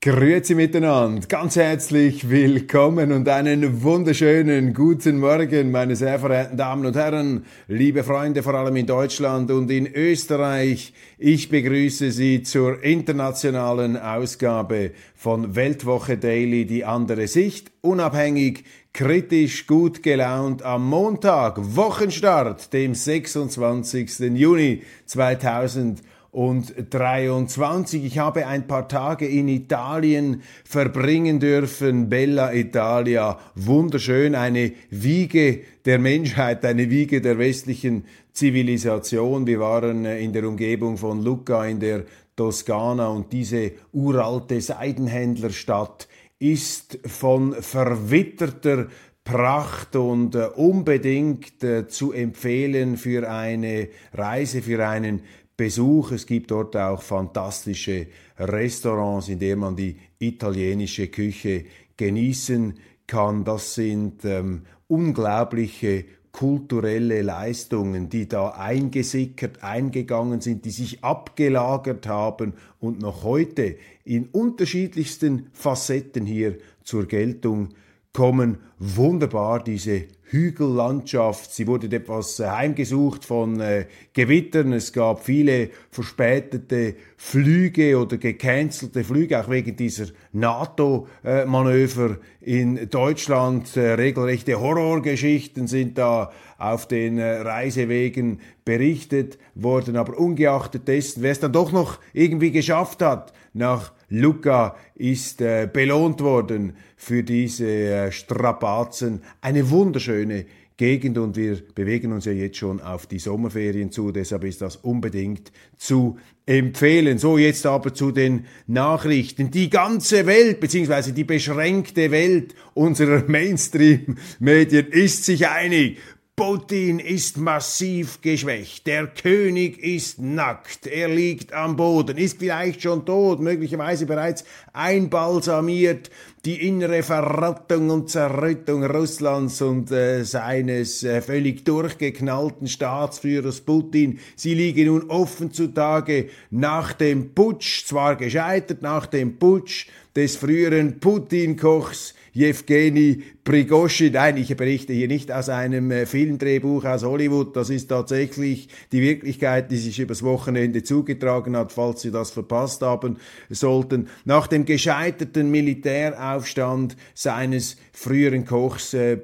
Grüezi miteinander, ganz herzlich willkommen und einen wunderschönen guten Morgen, meine sehr verehrten Damen und Herren, liebe Freunde, vor allem in Deutschland und in Österreich. Ich begrüße Sie zur internationalen Ausgabe von Weltwoche Daily, die andere Sicht, unabhängig, kritisch, gut gelaunt am Montag, Wochenstart, dem 26. Juni 2020 und 23. Ich habe ein paar Tage in Italien verbringen dürfen. Bella Italia, wunderschön, eine Wiege der Menschheit, eine Wiege der westlichen Zivilisation. Wir waren in der Umgebung von Lucca in der Toskana und diese uralte Seidenhändlerstadt ist von verwitterter Pracht und äh, unbedingt äh, zu empfehlen für eine Reise, für einen Besuch. Es gibt dort auch fantastische Restaurants, in denen man die italienische Küche genießen kann. Das sind ähm, unglaubliche kulturelle Leistungen, die da eingesickert, eingegangen sind, die sich abgelagert haben und noch heute in unterschiedlichsten Facetten hier zur Geltung kommen. Wunderbar diese Hügellandschaft. Sie wurde etwas äh, heimgesucht von äh, Gewittern. Es gab viele verspätete Flüge oder gecancelte Flüge, auch wegen dieser NATO-Manöver in Deutschland. Äh, regelrechte Horrorgeschichten sind da auf den äh, Reisewegen berichtet worden. Aber ungeachtet dessen, wer es dann doch noch irgendwie geschafft hat, nach Luca ist äh, belohnt worden für diese äh, Strapazen. Eine wunderschöne Gegend und wir bewegen uns ja jetzt schon auf die Sommerferien zu, deshalb ist das unbedingt zu empfehlen. So, jetzt aber zu den Nachrichten. Die ganze Welt, beziehungsweise die beschränkte Welt unserer Mainstream-Medien ist sich einig. Putin ist massiv geschwächt, der König ist nackt, er liegt am Boden, ist vielleicht schon tot, möglicherweise bereits einbalsamiert. Die innere Verrottung und Zerrüttung Russlands und äh, seines äh, völlig durchgeknallten Staatsführers Putin, sie liegen nun offen zutage nach dem Putsch, zwar gescheitert, nach dem Putsch des früheren Putin-Kochs Jewgeni Prigoshin. Nein, ich berichte hier nicht aus einem äh, Filmdrehbuch aus Hollywood. Das ist tatsächlich die Wirklichkeit, die sich übers Wochenende zugetragen hat, falls Sie das verpasst haben sollten. Nach dem gescheiterten Militäraufstand seines früheren Kochs äh,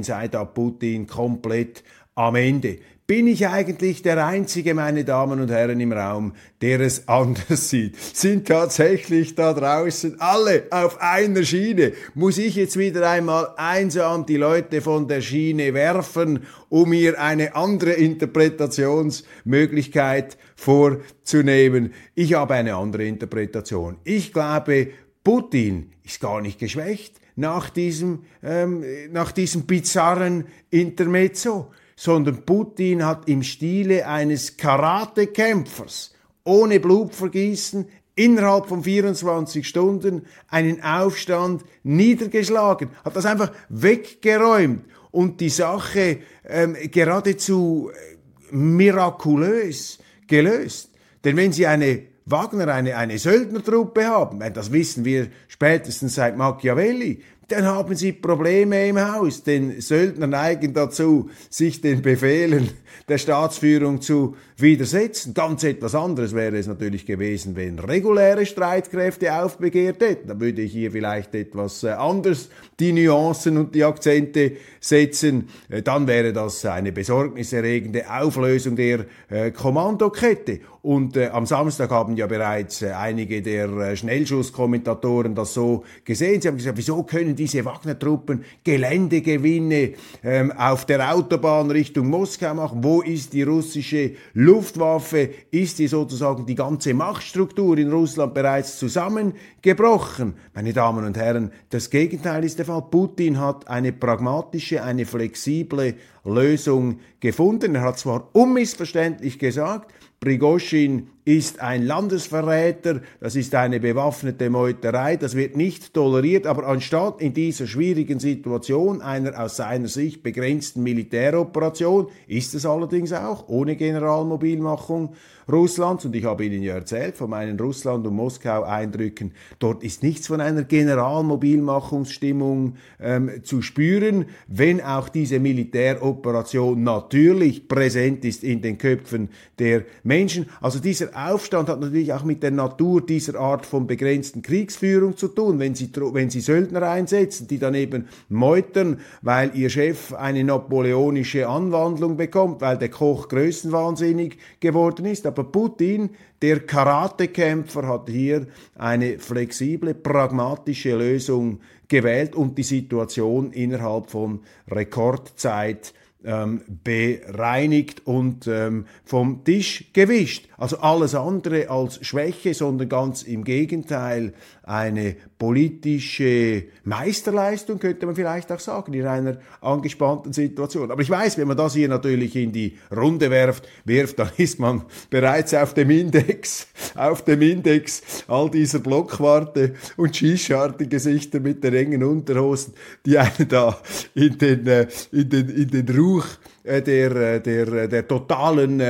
sei da Putin komplett am Ende. Bin ich eigentlich der Einzige, meine Damen und Herren im Raum, der es anders sieht? Sind tatsächlich da draußen alle auf einer Schiene? Muss ich jetzt wieder einmal einsam die Leute von der Schiene werfen, um mir eine andere Interpretationsmöglichkeit vorzunehmen? Ich habe eine andere Interpretation. Ich glaube, Putin ist gar nicht geschwächt nach diesem, ähm, nach diesem bizarren Intermezzo sondern Putin hat im Stile eines Karatekämpfers ohne Blutvergießen innerhalb von 24 Stunden einen Aufstand niedergeschlagen, hat das einfach weggeräumt und die Sache ähm, geradezu äh, mirakulös gelöst. Denn wenn Sie eine Wagner eine, eine Söldnertruppe haben, das wissen wir spätestens seit Machiavelli, dann haben sie Probleme im Haus. Denn Söldner neigen dazu, sich den Befehlen der Staatsführung zu widersetzen. Ganz etwas anderes wäre es natürlich gewesen, wenn reguläre Streitkräfte aufbegehrt hätten. Da würde ich hier vielleicht etwas äh, anders die Nuancen und die Akzente setzen. Äh, dann wäre das eine besorgniserregende Auflösung der äh, Kommandokette. Und äh, am Samstag haben ja bereits einige der Schnellschusskommentatoren das so gesehen. Sie haben gesagt, wieso können die diese Wagner-Truppen Geländegewinne ähm, auf der Autobahn Richtung Moskau machen? Wo ist die russische Luftwaffe? Ist die sozusagen die ganze Machtstruktur in Russland bereits zusammengebrochen? Meine Damen und Herren, das Gegenteil ist der Fall. Putin hat eine pragmatische, eine flexible Lösung gefunden. Er hat zwar unmissverständlich gesagt, Prigozhin ist ein Landesverräter, das ist eine bewaffnete Meuterei, das wird nicht toleriert, aber anstatt in dieser schwierigen Situation einer aus seiner Sicht begrenzten Militäroperation, ist es allerdings auch ohne Generalmobilmachung Russlands, und ich habe Ihnen ja erzählt von meinen Russland- und Moskau-Eindrücken, dort ist nichts von einer Generalmobilmachungsstimmung ähm, zu spüren, wenn auch diese Militäroperation natürlich präsent ist in den Köpfen der Menschen. Also dieser Aufstand hat natürlich auch mit der Natur dieser Art von begrenzten Kriegsführung zu tun. Wenn Sie, wenn Sie Söldner einsetzen, die dann eben meutern, weil ihr Chef eine napoleonische Anwandlung bekommt, weil der Koch größenwahnsinnig geworden ist. Aber Putin, der Karatekämpfer, hat hier eine flexible, pragmatische Lösung gewählt und die Situation innerhalb von Rekordzeit ähm, bereinigt und ähm, vom Tisch gewischt. Also alles andere als Schwäche, sondern ganz im Gegenteil eine politische Meisterleistung, könnte man vielleicht auch sagen, in einer angespannten Situation. Aber ich weiß, wenn man das hier natürlich in die Runde werft, wirft, dann ist man bereits auf dem Index, auf dem Index all dieser Blockwarte und Schießschartengesichter mit den engen Unterhosen, die einen da in den, äh, in den, in den Ruch äh, der, äh, der, der totalen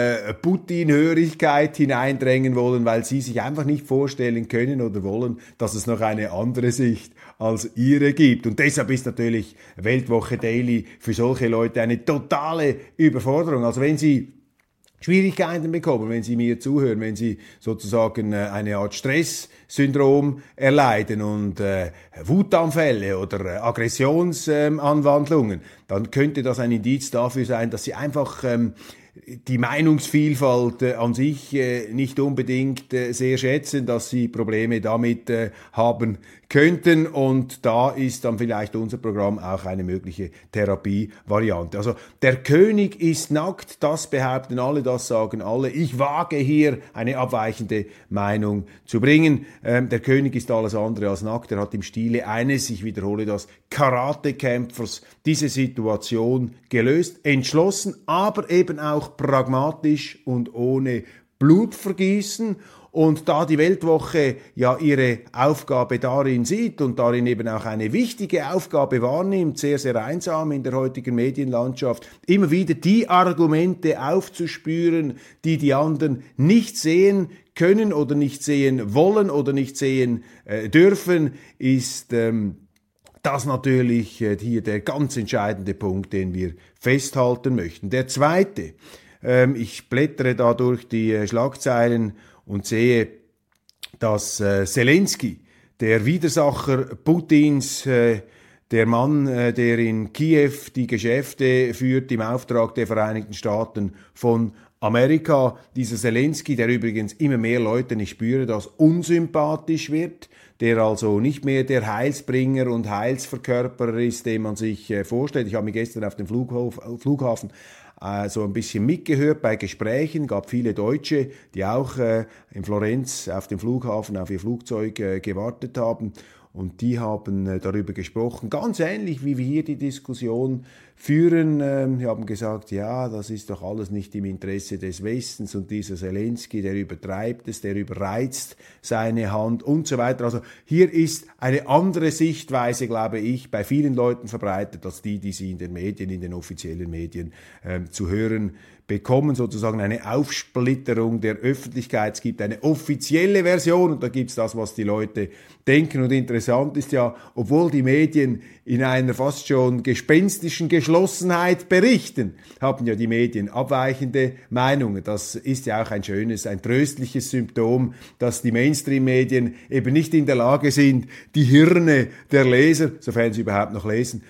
Putin-Hörigkeit hineindrängen wollen, weil sie sich einfach nicht vorstellen können oder wollen, dass es noch eine andere Sicht als ihre gibt. Und deshalb ist natürlich Weltwoche Daily für solche Leute eine totale Überforderung. Also wenn sie Schwierigkeiten bekommen, wenn Sie mir zuhören, wenn Sie sozusagen eine Art Stresssyndrom erleiden und äh, Wutanfälle oder äh, Aggressionsanwandlungen, dann könnte das ein Indiz dafür sein, dass Sie einfach ähm, die Meinungsvielfalt äh, an sich äh, nicht unbedingt äh, sehr schätzen, dass sie Probleme damit äh, haben könnten. Und da ist dann vielleicht unser Programm auch eine mögliche Therapievariante. Also der König ist nackt, das behaupten alle, das sagen alle. Ich wage hier eine abweichende Meinung zu bringen. Ähm, der König ist alles andere als nackt. Er hat im Stile eines, ich wiederhole das, Karatekämpfers diese Situation gelöst, entschlossen, aber eben auch pragmatisch und ohne Blutvergießen. Und da die Weltwoche ja ihre Aufgabe darin sieht und darin eben auch eine wichtige Aufgabe wahrnimmt, sehr, sehr einsam in der heutigen Medienlandschaft, immer wieder die Argumente aufzuspüren, die die anderen nicht sehen können oder nicht sehen wollen oder nicht sehen äh, dürfen, ist ähm, das natürlich äh, hier der ganz entscheidende Punkt, den wir festhalten möchten. Der zweite, ähm, ich blättere da durch die äh, Schlagzeilen und sehe, dass äh, Zelensky, der Widersacher Putins, äh, der Mann, äh, der in Kiew die Geschäfte führt im Auftrag der Vereinigten Staaten von Amerika, dieser Zelensky, der übrigens immer mehr Leute, ich spüre das, unsympathisch wird, der also nicht mehr der Heilsbringer und Heilsverkörperer ist, den man sich äh, vorstellt. Ich habe mich gestern auf dem Flughafen äh, so ein bisschen mitgehört bei Gesprächen, gab viele Deutsche, die auch äh, in Florenz auf dem Flughafen auf ihr Flugzeug äh, gewartet haben. Und die haben äh, darüber gesprochen, ganz ähnlich wie wir hier die Diskussion führen. Ähm, die haben gesagt, ja, das ist doch alles nicht im Interesse des Westens und dieser Zelensky, der übertreibt es, der überreizt seine Hand und so weiter. Also hier ist eine andere Sichtweise, glaube ich, bei vielen Leuten verbreitet als die, die sie in den Medien, in den offiziellen Medien ähm, zu hören bekommen, sozusagen eine Aufsplitterung der Öffentlichkeit. Es gibt eine offizielle Version und da gibt es das, was die Leute denken. Und interessant ist ja, obwohl die Medien in einer fast schon gespenstischen Geschlossenheit berichten, haben ja die Medien abweichende Meinungen. Das ist ja auch ein schönes, ein tröstliches Symptom, dass die Mainstream-Medien eben nicht in der Lage sind, die Hirne der Leser, sofern sie überhaupt noch lesen,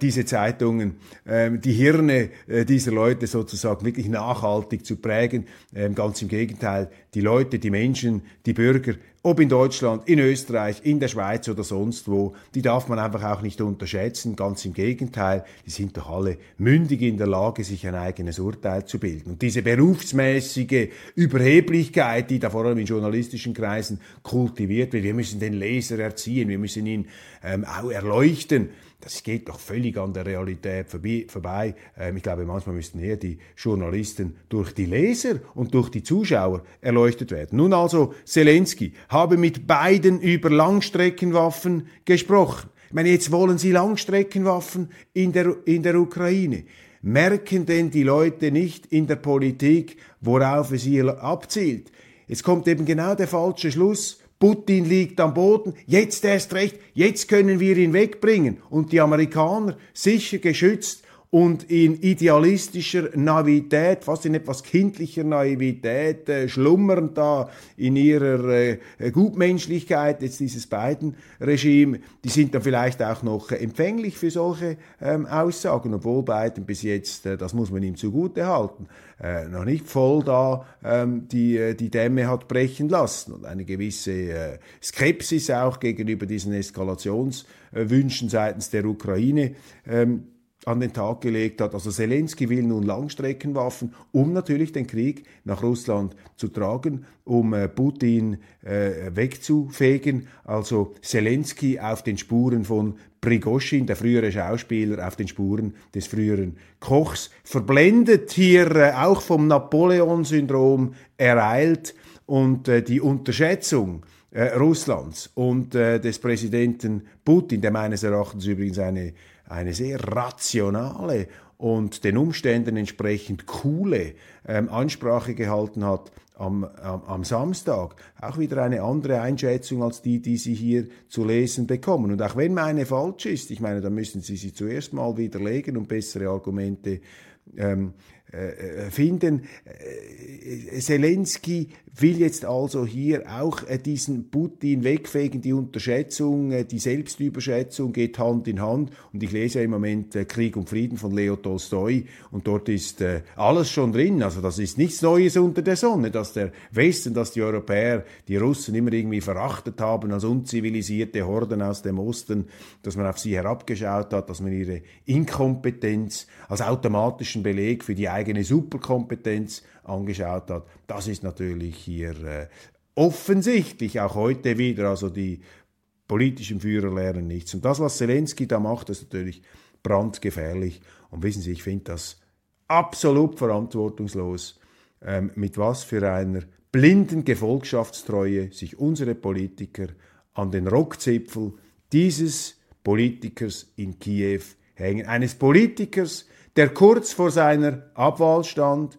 diese Zeitungen, ähm, die Hirne äh, dieser Leute sozusagen wirklich nachhaltig zu prägen. Ähm, ganz im Gegenteil, die Leute, die Menschen, die Bürger ob in Deutschland, in Österreich, in der Schweiz oder sonst wo, die darf man einfach auch nicht unterschätzen. Ganz im Gegenteil, die sind doch alle mündig in der Lage, sich ein eigenes Urteil zu bilden. Und diese berufsmäßige Überheblichkeit, die da vor allem in journalistischen Kreisen kultiviert wird, wir müssen den Leser erziehen, wir müssen ihn ähm, auch erleuchten das geht doch völlig an der Realität vorbei. Ähm, ich glaube, manchmal müssten eher die Journalisten durch die Leser und durch die Zuschauer erleuchtet werden. Nun also, Zelensky habe mit beiden über Langstreckenwaffen gesprochen. Ich meine, jetzt wollen sie Langstreckenwaffen in der, in der Ukraine. Merken denn die Leute nicht in der Politik, worauf es hier abzielt? Jetzt kommt eben genau der falsche Schluss. Putin liegt am Boden, jetzt erst recht, jetzt können wir ihn wegbringen. Und die Amerikaner, sicher geschützt und in idealistischer Naivität, fast in etwas kindlicher Naivität, äh, schlummern da in ihrer äh, Gutmenschlichkeit, jetzt dieses Biden-Regime, die sind dann vielleicht auch noch empfänglich für solche ähm, Aussagen, obwohl Biden bis jetzt, äh, das muss man ihm zugute halten, äh, noch nicht voll da ähm, die, äh, die Dämme hat brechen lassen und eine gewisse äh, Skepsis auch gegenüber diesen Eskalationswünschen seitens der Ukraine ähm, an den Tag gelegt hat. Also Zelensky will nun Langstreckenwaffen, um natürlich den Krieg nach Russland zu tragen, um äh, Putin äh, wegzufegen. Also Zelensky auf den Spuren von Prigoschin, der frühere Schauspieler, auf den Spuren des früheren Kochs, verblendet hier äh, auch vom Napoleon-Syndrom ereilt und äh, die Unterschätzung äh, Russlands und äh, des Präsidenten Putin, der meines Erachtens übrigens eine eine sehr rationale und den Umständen entsprechend coole ähm, Ansprache gehalten hat am, am, am, Samstag. Auch wieder eine andere Einschätzung als die, die Sie hier zu lesen bekommen. Und auch wenn meine falsch ist, ich meine, dann müssen Sie sie zuerst mal widerlegen und bessere Argumente ähm, äh, äh, finden. Äh, Zelensky will jetzt also hier auch diesen Putin wegfegen. Die Unterschätzung, die Selbstüberschätzung geht Hand in Hand. Und ich lese ja im Moment Krieg und Frieden von Leo Tolstoi und dort ist alles schon drin. Also das ist nichts Neues unter der Sonne, dass der Westen, dass die Europäer die Russen immer irgendwie verachtet haben als unzivilisierte Horden aus dem Osten, dass man auf sie herabgeschaut hat, dass man ihre Inkompetenz als automatischen Beleg für die eigene Superkompetenz angeschaut hat. Das ist natürlich hier äh, offensichtlich auch heute wieder. Also die politischen Führer lernen nichts. Und das, was Zelensky da macht, ist natürlich brandgefährlich. Und wissen Sie, ich finde das absolut verantwortungslos, ähm, mit was für einer blinden Gefolgschaftstreue sich unsere Politiker an den Rockzipfel dieses Politikers in Kiew hängen. Eines Politikers, der kurz vor seiner Abwahl stand,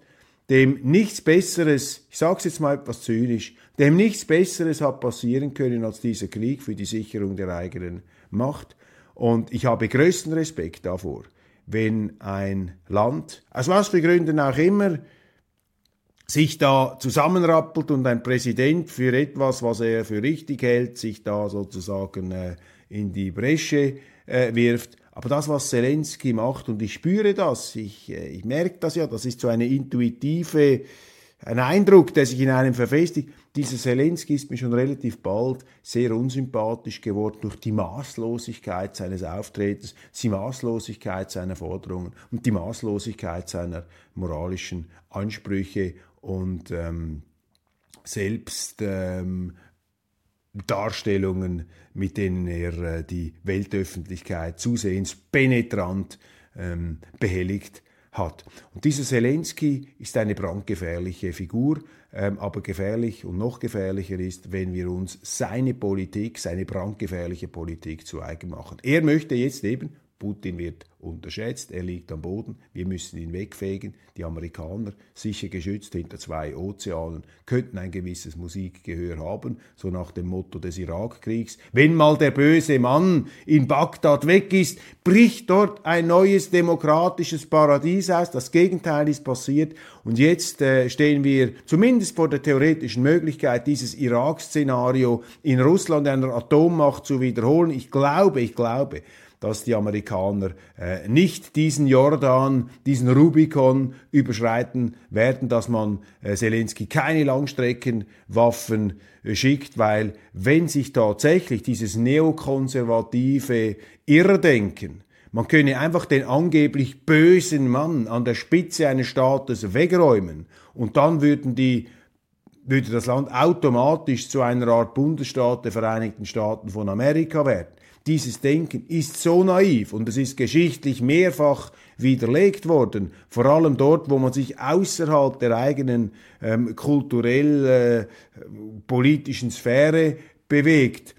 dem nichts Besseres, ich sage es jetzt mal etwas zynisch, dem nichts Besseres hat passieren können als dieser Krieg für die Sicherung der eigenen Macht. Und ich habe größten Respekt davor, wenn ein Land, aus was für Gründen auch immer, sich da zusammenrappelt und ein Präsident für etwas, was er für richtig hält, sich da sozusagen äh, in die Bresche äh, wirft. Aber das, was Zelensky macht, und ich spüre das, ich, äh, ich merke das ja, das ist so eine intuitive, ein Eindruck, der sich in einem verfestigt. Dieser Zelensky ist mir schon relativ bald sehr unsympathisch geworden durch die Maßlosigkeit seines Auftretens, die Maßlosigkeit seiner Forderungen und die Maßlosigkeit seiner moralischen Ansprüche und ähm, selbst ähm, Darstellungen, mit denen er äh, die Weltöffentlichkeit zusehends penetrant ähm, behelligt hat. Und dieser Zelensky ist eine brandgefährliche Figur, ähm, aber gefährlich und noch gefährlicher ist, wenn wir uns seine Politik, seine brandgefährliche Politik zu eigen machen. Er möchte jetzt eben, Putin wird unterschätzt, er liegt am Boden, wir müssen ihn wegfegen. Die Amerikaner, sicher geschützt hinter zwei Ozeanen, könnten ein gewisses Musikgehör haben, so nach dem Motto des Irakkriegs. Wenn mal der böse Mann in Bagdad weg ist, bricht dort ein neues demokratisches Paradies aus. Das Gegenteil ist passiert und jetzt äh, stehen wir zumindest vor der theoretischen Möglichkeit, dieses Irak-Szenario in Russland einer Atommacht zu wiederholen. Ich glaube, ich glaube, dass die Amerikaner äh, nicht diesen Jordan, diesen Rubikon überschreiten werden, dass man äh, Zelensky keine Langstreckenwaffen äh, schickt, weil wenn sich tatsächlich dieses neokonservative Irrdenken man könne einfach den angeblich bösen Mann an der Spitze eines Staates wegräumen und dann würden die würde das Land automatisch zu einer Art Bundesstaat der Vereinigten Staaten von Amerika werden. Dieses Denken ist so naiv und es ist geschichtlich mehrfach widerlegt worden, vor allem dort, wo man sich außerhalb der eigenen ähm, kulturell-politischen äh, Sphäre bewegt,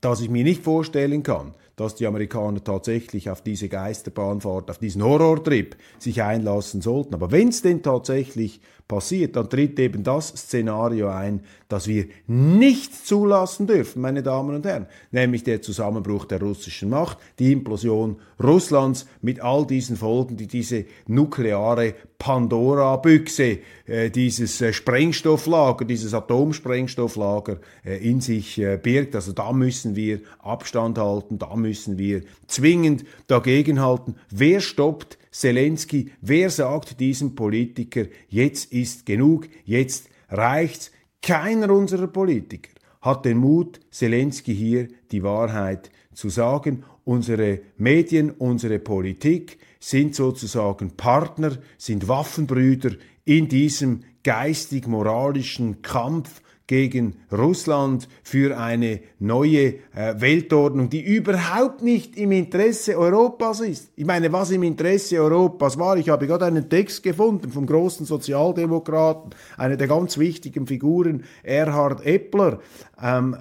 dass ich mir nicht vorstellen kann, dass die Amerikaner tatsächlich auf diese Geisterbahnfahrt, auf diesen Horrortrip sich einlassen sollten. Aber wenn es denn tatsächlich passiert, dann tritt eben das Szenario ein, das wir nicht zulassen dürfen, meine Damen und Herren, nämlich der Zusammenbruch der russischen Macht, die Implosion Russlands mit all diesen Folgen, die diese nukleare Pandora-Büchse, äh, dieses äh, Sprengstofflager, dieses Atomsprengstofflager äh, in sich birgt. Also da müssen wir Abstand halten, da müssen wir zwingend dagegenhalten. Wer stoppt Zelensky? Wer sagt diesem Politiker, jetzt ist genug, jetzt reicht's? Keiner unserer Politiker hat den Mut, Zelensky hier die Wahrheit zu sagen. Unsere Medien, unsere Politik sind sozusagen Partner, sind Waffenbrüder in diesem geistig-moralischen Kampf gegen Russland für eine neue äh, Weltordnung, die überhaupt nicht im Interesse Europas ist. Ich meine, was im Interesse Europas war, ich habe gerade einen Text gefunden vom großen Sozialdemokraten, einer der ganz wichtigen Figuren, Erhard Eppler, ähm,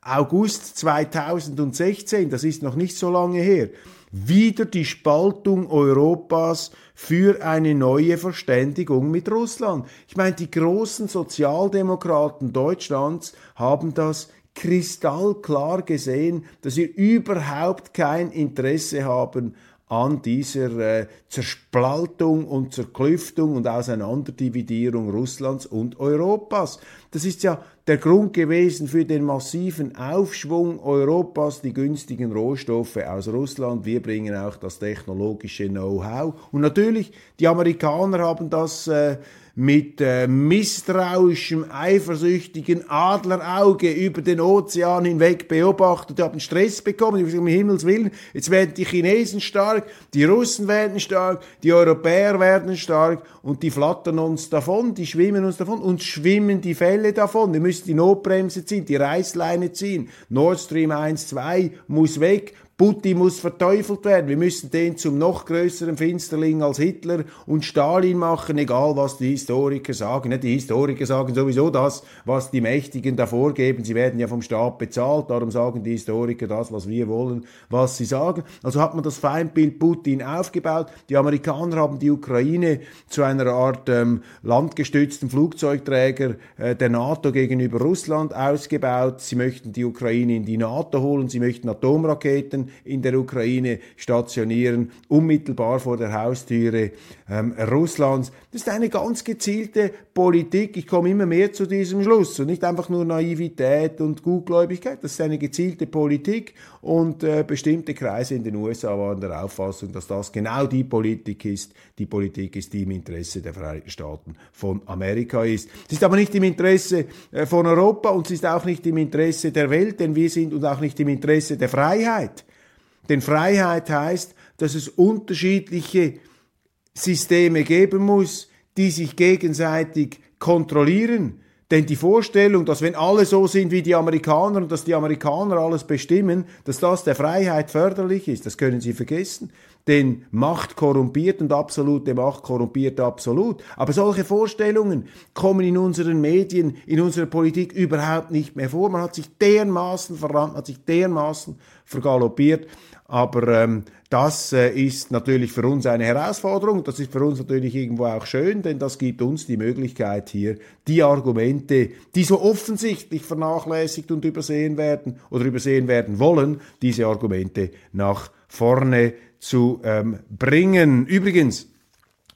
August 2016, das ist noch nicht so lange her wieder die Spaltung Europas für eine neue Verständigung mit Russland. Ich meine, die großen Sozialdemokraten Deutschlands haben das kristallklar gesehen, dass wir überhaupt kein Interesse haben an dieser äh, Zerspaltung und Zerklüftung und Auseinanderdividierung Russlands und Europas. Das ist ja der Grund gewesen für den massiven Aufschwung Europas, die günstigen Rohstoffe aus Russland. Wir bringen auch das technologische Know-how. Und natürlich, die Amerikaner haben das äh, mit äh, misstrauischem, eifersüchtigen Adlerauge über den Ozean hinweg beobachtet, die haben Stress bekommen, gesagt, um Himmels Willen, jetzt werden die Chinesen stark, die Russen werden stark, die Europäer werden stark und die flattern uns davon, die schwimmen uns davon und schwimmen die Fälle davon. Wir müssen die Notbremse ziehen, die Reißleine ziehen. Nord Stream 1, 2 muss weg Putin muss verteufelt werden. Wir müssen den zum noch größeren Finsterling als Hitler und Stalin machen, egal was die Historiker sagen. Die Historiker sagen sowieso das, was die Mächtigen da vorgeben. Sie werden ja vom Staat bezahlt, darum sagen die Historiker das, was wir wollen, was sie sagen. Also hat man das Feindbild Putin aufgebaut. Die Amerikaner haben die Ukraine zu einer Art ähm, landgestützten Flugzeugträger äh, der NATO gegenüber Russland ausgebaut. Sie möchten die Ukraine in die NATO holen, sie möchten Atomraketen in der Ukraine stationieren, unmittelbar vor der Haustüre ähm, Russlands. Das ist eine ganz gezielte Politik. Ich komme immer mehr zu diesem Schluss und nicht einfach nur Naivität und Gutgläubigkeit. Das ist eine gezielte Politik und äh, bestimmte Kreise in den USA waren der Auffassung, dass das genau die Politik ist. Die Politik ist, die im Interesse der Vereinigten Staaten von Amerika ist. Sie ist aber nicht im Interesse äh, von Europa und sie ist auch nicht im Interesse der Welt, denn wir sind und auch nicht im Interesse der Freiheit. Denn Freiheit heißt, dass es unterschiedliche Systeme geben muss, die sich gegenseitig kontrollieren. Denn die Vorstellung, dass wenn alle so sind wie die Amerikaner und dass die Amerikaner alles bestimmen, dass das der Freiheit förderlich ist, das können Sie vergessen. Denn Macht korrumpiert und absolute Macht korrumpiert absolut. Aber solche Vorstellungen kommen in unseren Medien, in unserer Politik überhaupt nicht mehr vor. Man hat sich dermaßen verrannt, hat sich dermaßen vergaloppiert. Aber ähm, das äh, ist natürlich für uns eine Herausforderung. Das ist für uns natürlich irgendwo auch schön, denn das gibt uns die Möglichkeit hier, die Argumente, die so offensichtlich vernachlässigt und übersehen werden oder übersehen werden wollen, diese Argumente nach vorne zu ähm, bringen. Übrigens,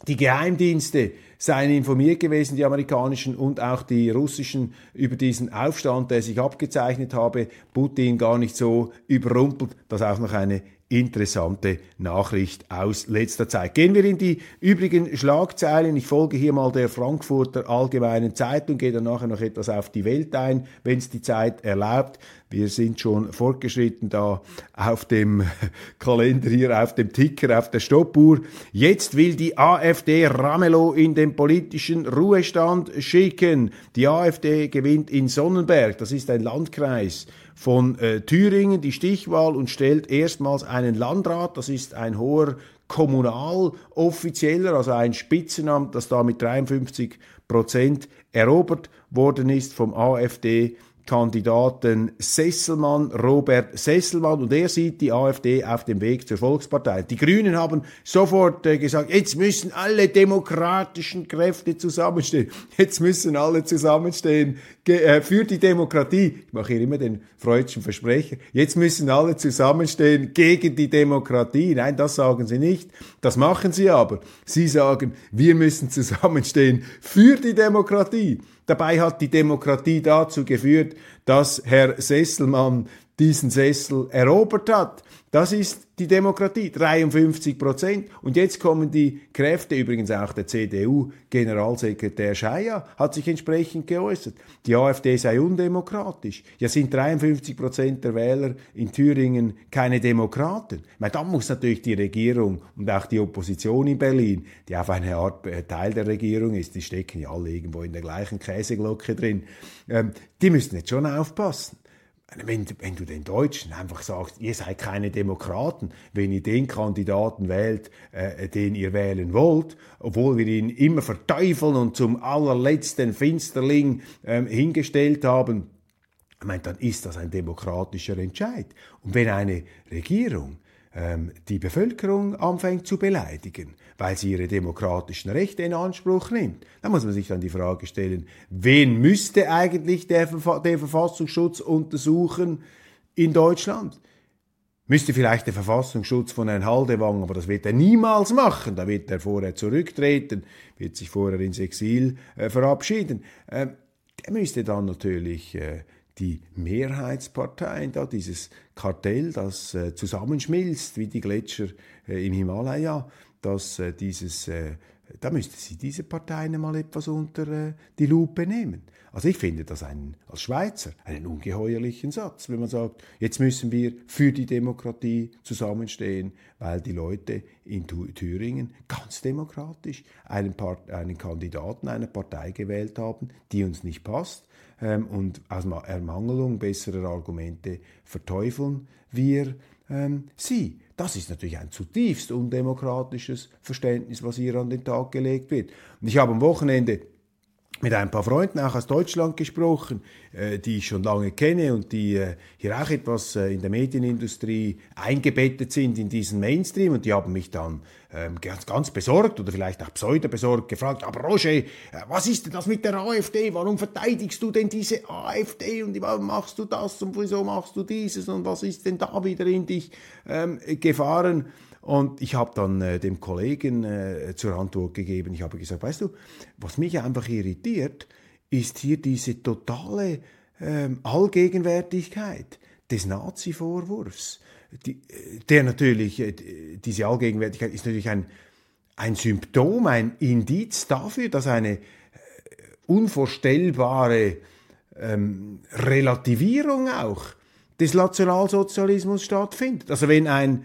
die Geheimdienste seien informiert gewesen, die amerikanischen und auch die russischen, über diesen Aufstand, der sich abgezeichnet habe, Putin gar nicht so überrumpelt. Das auch noch eine interessante Nachricht aus letzter Zeit. Gehen wir in die übrigen Schlagzeilen. Ich folge hier mal der Frankfurter Allgemeinen Zeitung, gehe dann nachher noch etwas auf die Welt ein, wenn es die Zeit erlaubt. Wir sind schon fortgeschritten da auf dem Kalender hier, auf dem Ticker, auf der Stoppuhr. Jetzt will die AfD Ramelow in den politischen Ruhestand schicken. Die AfD gewinnt in Sonnenberg, das ist ein Landkreis von äh, Thüringen, die Stichwahl und stellt erstmals einen Landrat, das ist ein hoher Kommunaloffizieller, also ein Spitzenamt, das da mit 53 Prozent erobert worden ist vom AfD Kandidaten Sesselmann, Robert Sesselmann, und er sieht die AfD auf dem Weg zur Volkspartei. Die Grünen haben sofort äh, gesagt, jetzt müssen alle demokratischen Kräfte zusammenstehen. Jetzt müssen alle zusammenstehen äh, für die Demokratie. Ich mache hier immer den freudschen Versprecher. Jetzt müssen alle zusammenstehen gegen die Demokratie. Nein, das sagen sie nicht. Das machen sie aber. Sie sagen, wir müssen zusammenstehen für die Demokratie. Dabei hat die Demokratie dazu geführt, dass Herr Sesselmann diesen Sessel erobert hat. Das ist die Demokratie, 53 Prozent. Und jetzt kommen die Kräfte, übrigens auch der CDU-Generalsekretär Scheier hat sich entsprechend geäußert. Die AfD sei undemokratisch. Ja, sind 53 Prozent der Wähler in Thüringen keine Demokraten? Ich dann muss natürlich die Regierung und auch die Opposition in Berlin, die auf eine Art äh, Teil der Regierung ist, die stecken ja alle irgendwo in der gleichen Käseglocke drin, ähm, die müssen jetzt schon aufpassen wenn, wenn, du den Deutschen einfach sagst, ihr seid keine Demokraten, wenn ihr den Kandidaten wählt, äh, den ihr wählen wollt, obwohl wir ihn immer verteufeln und zum allerletzten Finsterling äh, hingestellt haben, ich meine, dann ist das ein demokratischer Entscheid. Und wenn eine Regierung ähm, die Bevölkerung anfängt zu beleidigen, weil sie ihre demokratischen Rechte in Anspruch nimmt. Da muss man sich dann die Frage stellen, wen müsste eigentlich der, der Verfassungsschutz untersuchen in Deutschland? Müsste vielleicht der Verfassungsschutz von Herrn Haldewang, aber das wird er niemals machen. Da wird er vorher zurücktreten, wird sich vorher ins Exil äh, verabschieden. Äh, der müsste dann natürlich äh, die Mehrheitsparteien, da dieses Kartell, das äh, zusammenschmilzt wie die Gletscher äh, im Himalaya, dass äh, dieses, äh, da müsste sie diese Parteien mal etwas unter äh, die Lupe nehmen. Also ich finde das einen, als Schweizer einen ungeheuerlichen Satz, wenn man sagt, jetzt müssen wir für die Demokratie zusammenstehen, weil die Leute in Thüringen ganz demokratisch einen, Part einen Kandidaten einer Partei gewählt haben, die uns nicht passt ähm, und aus Ermangelung besserer Argumente verteufeln wir ähm, sie. Das ist natürlich ein zutiefst undemokratisches Verständnis, was hier an den Tag gelegt wird. Und ich habe am Wochenende mit ein paar Freunden auch aus Deutschland gesprochen, äh, die ich schon lange kenne und die äh, hier auch etwas äh, in der Medienindustrie eingebettet sind in diesen Mainstream und die haben mich dann ähm, ganz, ganz besorgt oder vielleicht auch pseudo besorgt gefragt, aber Roger, was ist denn das mit der AfD? Warum verteidigst du denn diese AfD und warum machst du das und wieso machst du dieses und was ist denn da wieder in dich ähm, gefahren? Und ich habe dann äh, dem Kollegen äh, zur Antwort gegeben, ich habe gesagt, weißt du, was mich einfach irritiert, ist hier diese totale äh, Allgegenwärtigkeit des Nazi-Vorwurfs. Die, äh, der natürlich, äh, diese Allgegenwärtigkeit ist natürlich ein, ein Symptom, ein Indiz dafür, dass eine äh, unvorstellbare ähm, Relativierung auch des Nationalsozialismus stattfindet. Also wenn ein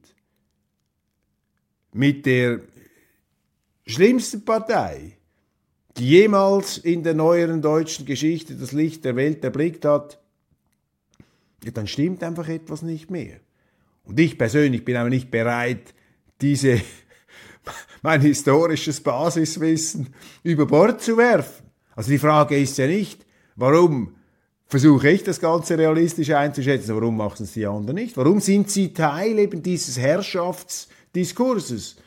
mit der schlimmsten Partei, die jemals in der neueren deutschen Geschichte das Licht der Welt erblickt hat, ja, dann stimmt einfach etwas nicht mehr. Und ich persönlich bin aber nicht bereit, diese, mein historisches Basiswissen über Bord zu werfen. Also die Frage ist ja nicht, warum versuche ich das Ganze realistisch einzuschätzen, warum machen es die anderen nicht? Warum sind sie Teil eben dieses Herrschafts- Diskurses,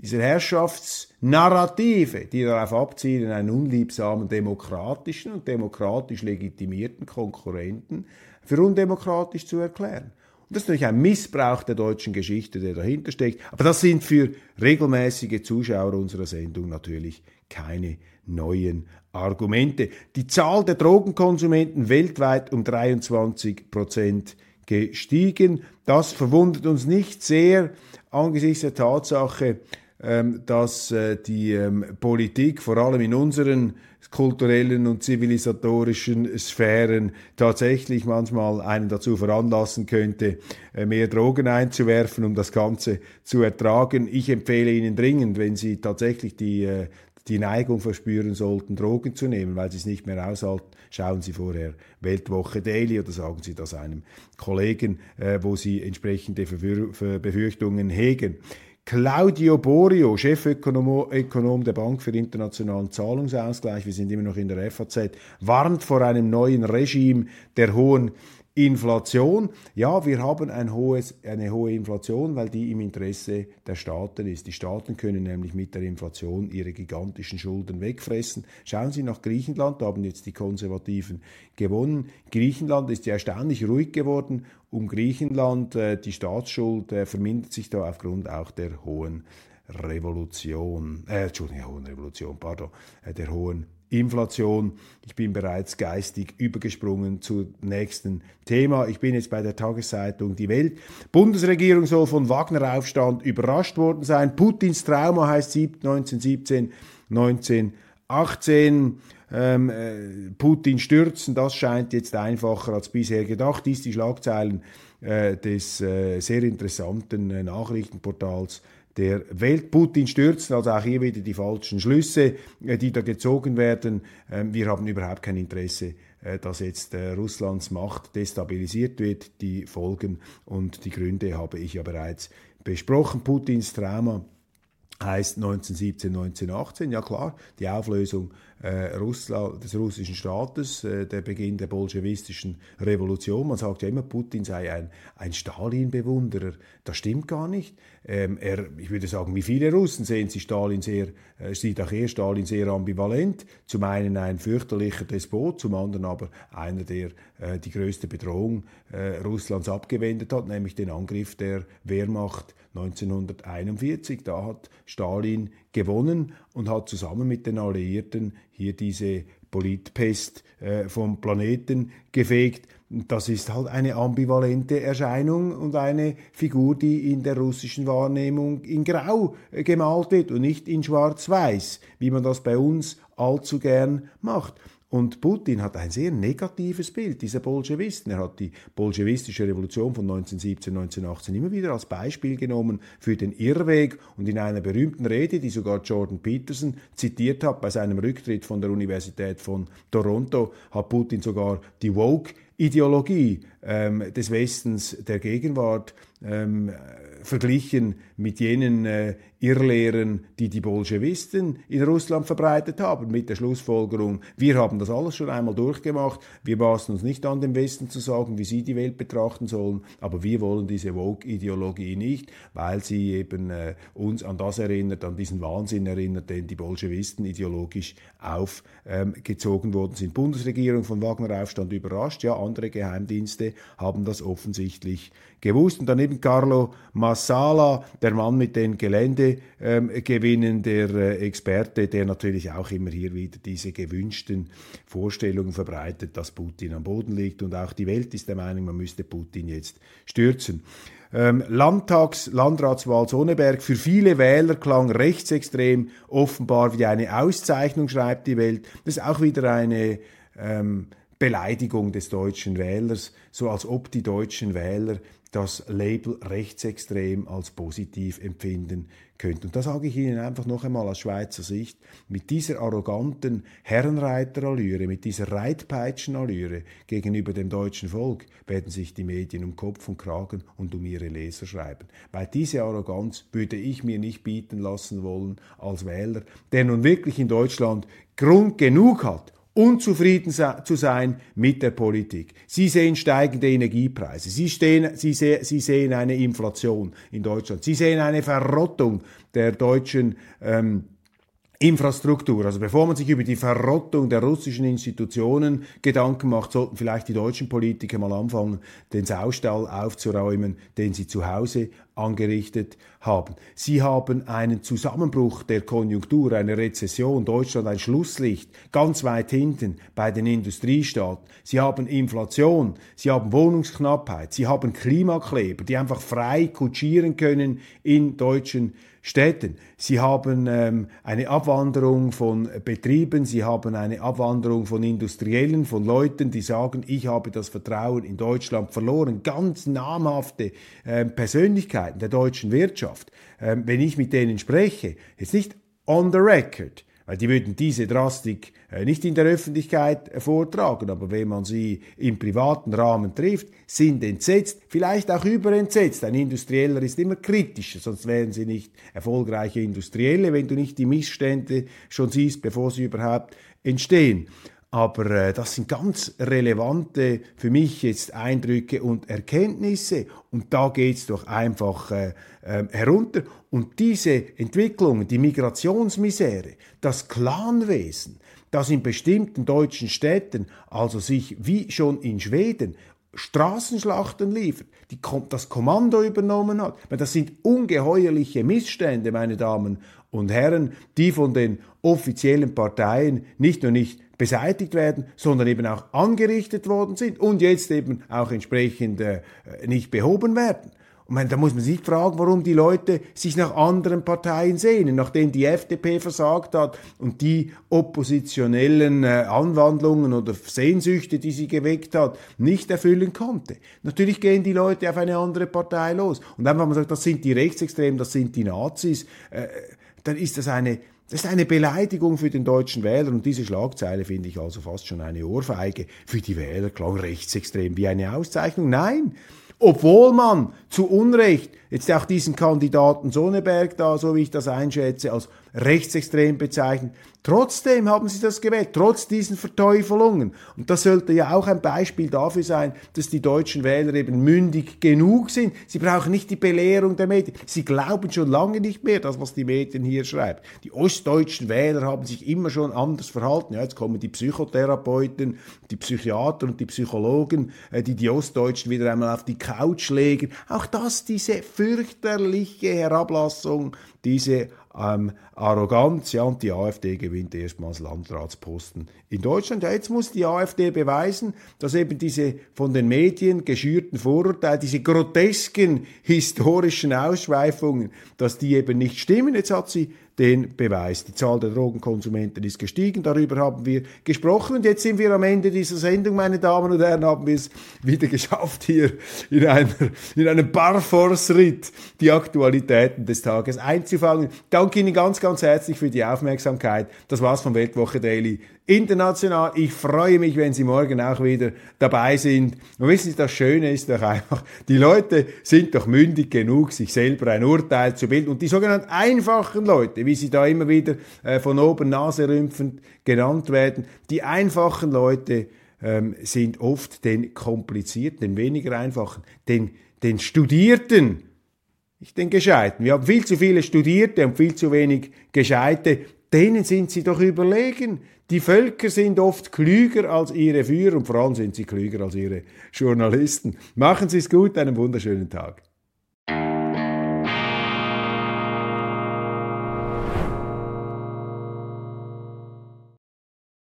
dieser Herrschaftsnarrative, die darauf abzielen, einen unliebsamen demokratischen und demokratisch legitimierten Konkurrenten für undemokratisch zu erklären. Und das ist natürlich ein Missbrauch der deutschen Geschichte, der dahinter steckt. Aber das sind für regelmäßige Zuschauer unserer Sendung natürlich keine neuen Argumente. Die Zahl der Drogenkonsumenten weltweit um 23 Prozent gestiegen. Das verwundert uns nicht sehr angesichts der Tatsache, ähm, dass äh, die ähm, Politik vor allem in unseren kulturellen und zivilisatorischen Sphären tatsächlich manchmal einen dazu veranlassen könnte, äh, mehr Drogen einzuwerfen, um das Ganze zu ertragen. Ich empfehle Ihnen dringend, wenn Sie tatsächlich die, äh, die Neigung verspüren sollten, Drogen zu nehmen, weil Sie es nicht mehr aushalten, schauen Sie vorher Weltwoche Daily oder sagen Sie das einem Kollegen, äh, wo Sie entsprechende Befürchtungen hegen. Claudio Borio, Chefökonom Ökonom der Bank für internationalen Zahlungsausgleich, wir sind immer noch in der FAZ, warnt vor einem neuen Regime der hohen Inflation. Ja, wir haben ein hohes, eine hohe Inflation, weil die im Interesse der Staaten ist. Die Staaten können nämlich mit der Inflation ihre gigantischen Schulden wegfressen. Schauen Sie nach Griechenland, da haben jetzt die Konservativen gewonnen. Griechenland ist ja erstaunlich ruhig geworden. Um Griechenland, äh, die Staatsschuld äh, vermindert sich da aufgrund auch der hohen Revolution, äh, Entschuldigung, hohen Revolution, pardon, äh, der hohen Inflation. Ich bin bereits geistig übergesprungen zum nächsten Thema. Ich bin jetzt bei der Tageszeitung Die Welt. Bundesregierung soll von Wagner-Aufstand überrascht worden sein. Putins Trauma heißt 1917, 1918. Ähm, äh, Putin stürzen, das scheint jetzt einfacher als bisher gedacht. Dies die Schlagzeilen äh, des äh, sehr interessanten äh, Nachrichtenportals der Welt. Putin stürzen, also auch hier wieder die falschen Schlüsse, äh, die da gezogen werden. Ähm, wir haben überhaupt kein Interesse, äh, dass jetzt äh, Russlands Macht destabilisiert wird. Die Folgen und die Gründe habe ich ja bereits besprochen. Putins Trauma heißt 1917, 1918, ja klar, die Auflösung äh, Russland, des russischen Staates, äh, der Beginn der bolschewistischen Revolution. Man sagt ja immer, Putin sei ein, ein Stalin-Bewunderer. Das stimmt gar nicht. Ähm, er, ich würde sagen, wie viele Russen sehen sich Stalin sehr, äh, sieht auch er Stalin sehr ambivalent. Zum einen ein fürchterlicher Despot, zum anderen aber einer, der äh, die größte Bedrohung äh, Russlands abgewendet hat, nämlich den Angriff der Wehrmacht 1941. Da hat Stalin gewonnen und hat zusammen mit den Alliierten hier diese Politpest äh, vom Planeten gefegt. Das ist halt eine ambivalente Erscheinung und eine Figur, die in der russischen Wahrnehmung in Grau äh, gemalt wird und nicht in Schwarz-Weiß, wie man das bei uns allzu gern macht. Und Putin hat ein sehr negatives Bild dieser Bolschewisten. Er hat die bolschewistische Revolution von 1917, 1918 immer wieder als Beispiel genommen für den Irrweg und in einer berühmten Rede, die sogar Jordan Peterson zitiert hat bei seinem Rücktritt von der Universität von Toronto, hat Putin sogar die Woke-Ideologie ähm, des Westens der Gegenwart ähm, verglichen mit jenen äh, Irrlehren, die die Bolschewisten in Russland verbreitet haben, mit der Schlussfolgerung, wir haben das alles schon einmal durchgemacht, wir maßen uns nicht an, dem Westen zu sagen, wie sie die Welt betrachten sollen, aber wir wollen diese Woke-Ideologie nicht, weil sie eben äh, uns an das erinnert, an diesen Wahnsinn erinnert, den die Bolschewisten ideologisch aufgezogen ähm, worden sind. Bundesregierung von Wagner-Aufstand überrascht, ja, andere Geheimdienste haben das offensichtlich gewusst. Und daneben Carlo Massala, der Mann mit den Geländegewinnen, ähm, der äh, Experte, der natürlich auch immer hier wieder diese gewünschten Vorstellungen verbreitet, dass Putin am Boden liegt. Und auch die Welt ist der Meinung, man müsste Putin jetzt stürzen. Ähm, Landtags-, Landratswahl Sonneberg für viele Wähler klang rechtsextrem offenbar wie eine Auszeichnung, schreibt die Welt. Das ist auch wieder eine ähm, Beleidigung des deutschen Wählers, so als ob die deutschen Wähler das Label rechtsextrem als positiv empfinden könnten. Und da sage ich Ihnen einfach noch einmal aus Schweizer Sicht, mit dieser arroganten Herrenreiterallüre, mit dieser Reitpeitschenallüre gegenüber dem deutschen Volk werden sich die Medien um Kopf und Kragen und um ihre Leser schreiben. Weil diese Arroganz würde ich mir nicht bieten lassen wollen als Wähler, der nun wirklich in Deutschland Grund genug hat, unzufrieden zu sein mit der Politik. Sie sehen steigende Energiepreise, Sie, stehen, Sie, se Sie sehen eine Inflation in Deutschland, Sie sehen eine Verrottung der deutschen ähm, Infrastruktur. Also bevor man sich über die Verrottung der russischen Institutionen Gedanken macht, sollten vielleicht die deutschen Politiker mal anfangen, den Saustall aufzuräumen, den sie zu Hause angerichtet haben. Sie haben einen Zusammenbruch der Konjunktur, eine Rezession, Deutschland ein Schlusslicht, ganz weit hinten bei den Industriestaaten. Sie haben Inflation, sie haben Wohnungsknappheit, sie haben Klimakleber, die einfach frei kutschieren können in deutschen Städten. Sie haben ähm, eine Abwanderung von Betrieben, sie haben eine Abwanderung von Industriellen, von Leuten, die sagen, ich habe das Vertrauen in Deutschland verloren. Ganz namhafte äh, Persönlichkeiten der deutschen Wirtschaft. Ähm, wenn ich mit denen spreche, jetzt nicht on the record, die würden diese Drastik äh, nicht in der Öffentlichkeit äh, vortragen, aber wenn man sie im privaten Rahmen trifft, sind entsetzt, vielleicht auch überentsetzt. Ein Industrieller ist immer kritischer, sonst wären sie nicht erfolgreiche Industrielle, wenn du nicht die Missstände schon siehst, bevor sie überhaupt entstehen. Aber äh, das sind ganz relevante für mich jetzt Eindrücke und Erkenntnisse. Und da geht's doch einfach äh, äh, herunter. Und diese Entwicklungen, die Migrationsmisere, das Clanwesen, das in bestimmten deutschen Städten, also sich wie schon in Schweden, Straßenschlachten liefert, die das Kommando übernommen hat. Das sind ungeheuerliche Missstände, meine Damen und Herren, die von den offiziellen Parteien nicht nur nicht beseitigt werden, sondern eben auch angerichtet worden sind und jetzt eben auch entsprechend äh, nicht behoben werden. Und man, da muss man sich fragen, warum die Leute sich nach anderen Parteien sehnen, nachdem die FDP versagt hat und die oppositionellen äh, Anwandlungen oder Sehnsüchte, die sie geweckt hat, nicht erfüllen konnte. Natürlich gehen die Leute auf eine andere Partei los. Und einfach man sagt, das sind die Rechtsextremen, das sind die Nazis, äh, dann ist das eine das ist eine Beleidigung für den deutschen Wähler und diese Schlagzeile finde ich also fast schon eine Ohrfeige. Für die Wähler klang rechtsextrem wie eine Auszeichnung. Nein, obwohl man zu Unrecht jetzt auch diesen Kandidaten Sonneberg da, so wie ich das einschätze, als rechtsextrem bezeichnet, Trotzdem haben sie das gewählt, trotz diesen Verteufelungen. Und das sollte ja auch ein Beispiel dafür sein, dass die deutschen Wähler eben mündig genug sind. Sie brauchen nicht die Belehrung der Medien. Sie glauben schon lange nicht mehr das, was die Medien hier schreiben. Die ostdeutschen Wähler haben sich immer schon anders verhalten. Ja, jetzt kommen die Psychotherapeuten, die Psychiater und die Psychologen, äh, die die Ostdeutschen wieder einmal auf die Couch legen. Auch das, diese fürchterliche Herablassung, diese ähm, Arroganz, ja, und die AfD gewinnt erstmals Landratsposten in Deutschland. Ja, jetzt muss die AfD beweisen, dass eben diese von den Medien geschürten Vorurteile, diese grotesken historischen Ausschweifungen, dass die eben nicht stimmen. Jetzt hat sie den Beweis. Die Zahl der Drogenkonsumenten ist gestiegen, darüber haben wir gesprochen und jetzt sind wir am Ende dieser Sendung, meine Damen und Herren, haben wir es wieder geschafft, hier in, einer, in einem Barforce-Ritt die Aktualitäten des Tages einzufangen. Danke Ihnen ganz, ganz herzlich für die Aufmerksamkeit. Das war's vom Weltwoche Daily international. Ich freue mich, wenn Sie morgen auch wieder dabei sind. Und wissen Sie, das Schöne ist doch einfach, die Leute sind doch mündig genug, sich selber ein Urteil zu bilden. Und die sogenannten einfachen Leute, wie sie da immer wieder äh, von oben naserümpfend genannt werden, die einfachen Leute ähm, sind oft den komplizierten, den weniger einfachen, den, den Studierten, nicht den Gescheiten. Wir haben viel zu viele Studierte und viel zu wenig Gescheite, denen sind sie doch überlegen. Die Völker sind oft klüger als ihre Führer und vor allem sind sie klüger als ihre Journalisten. Machen Sie es gut, einen wunderschönen Tag.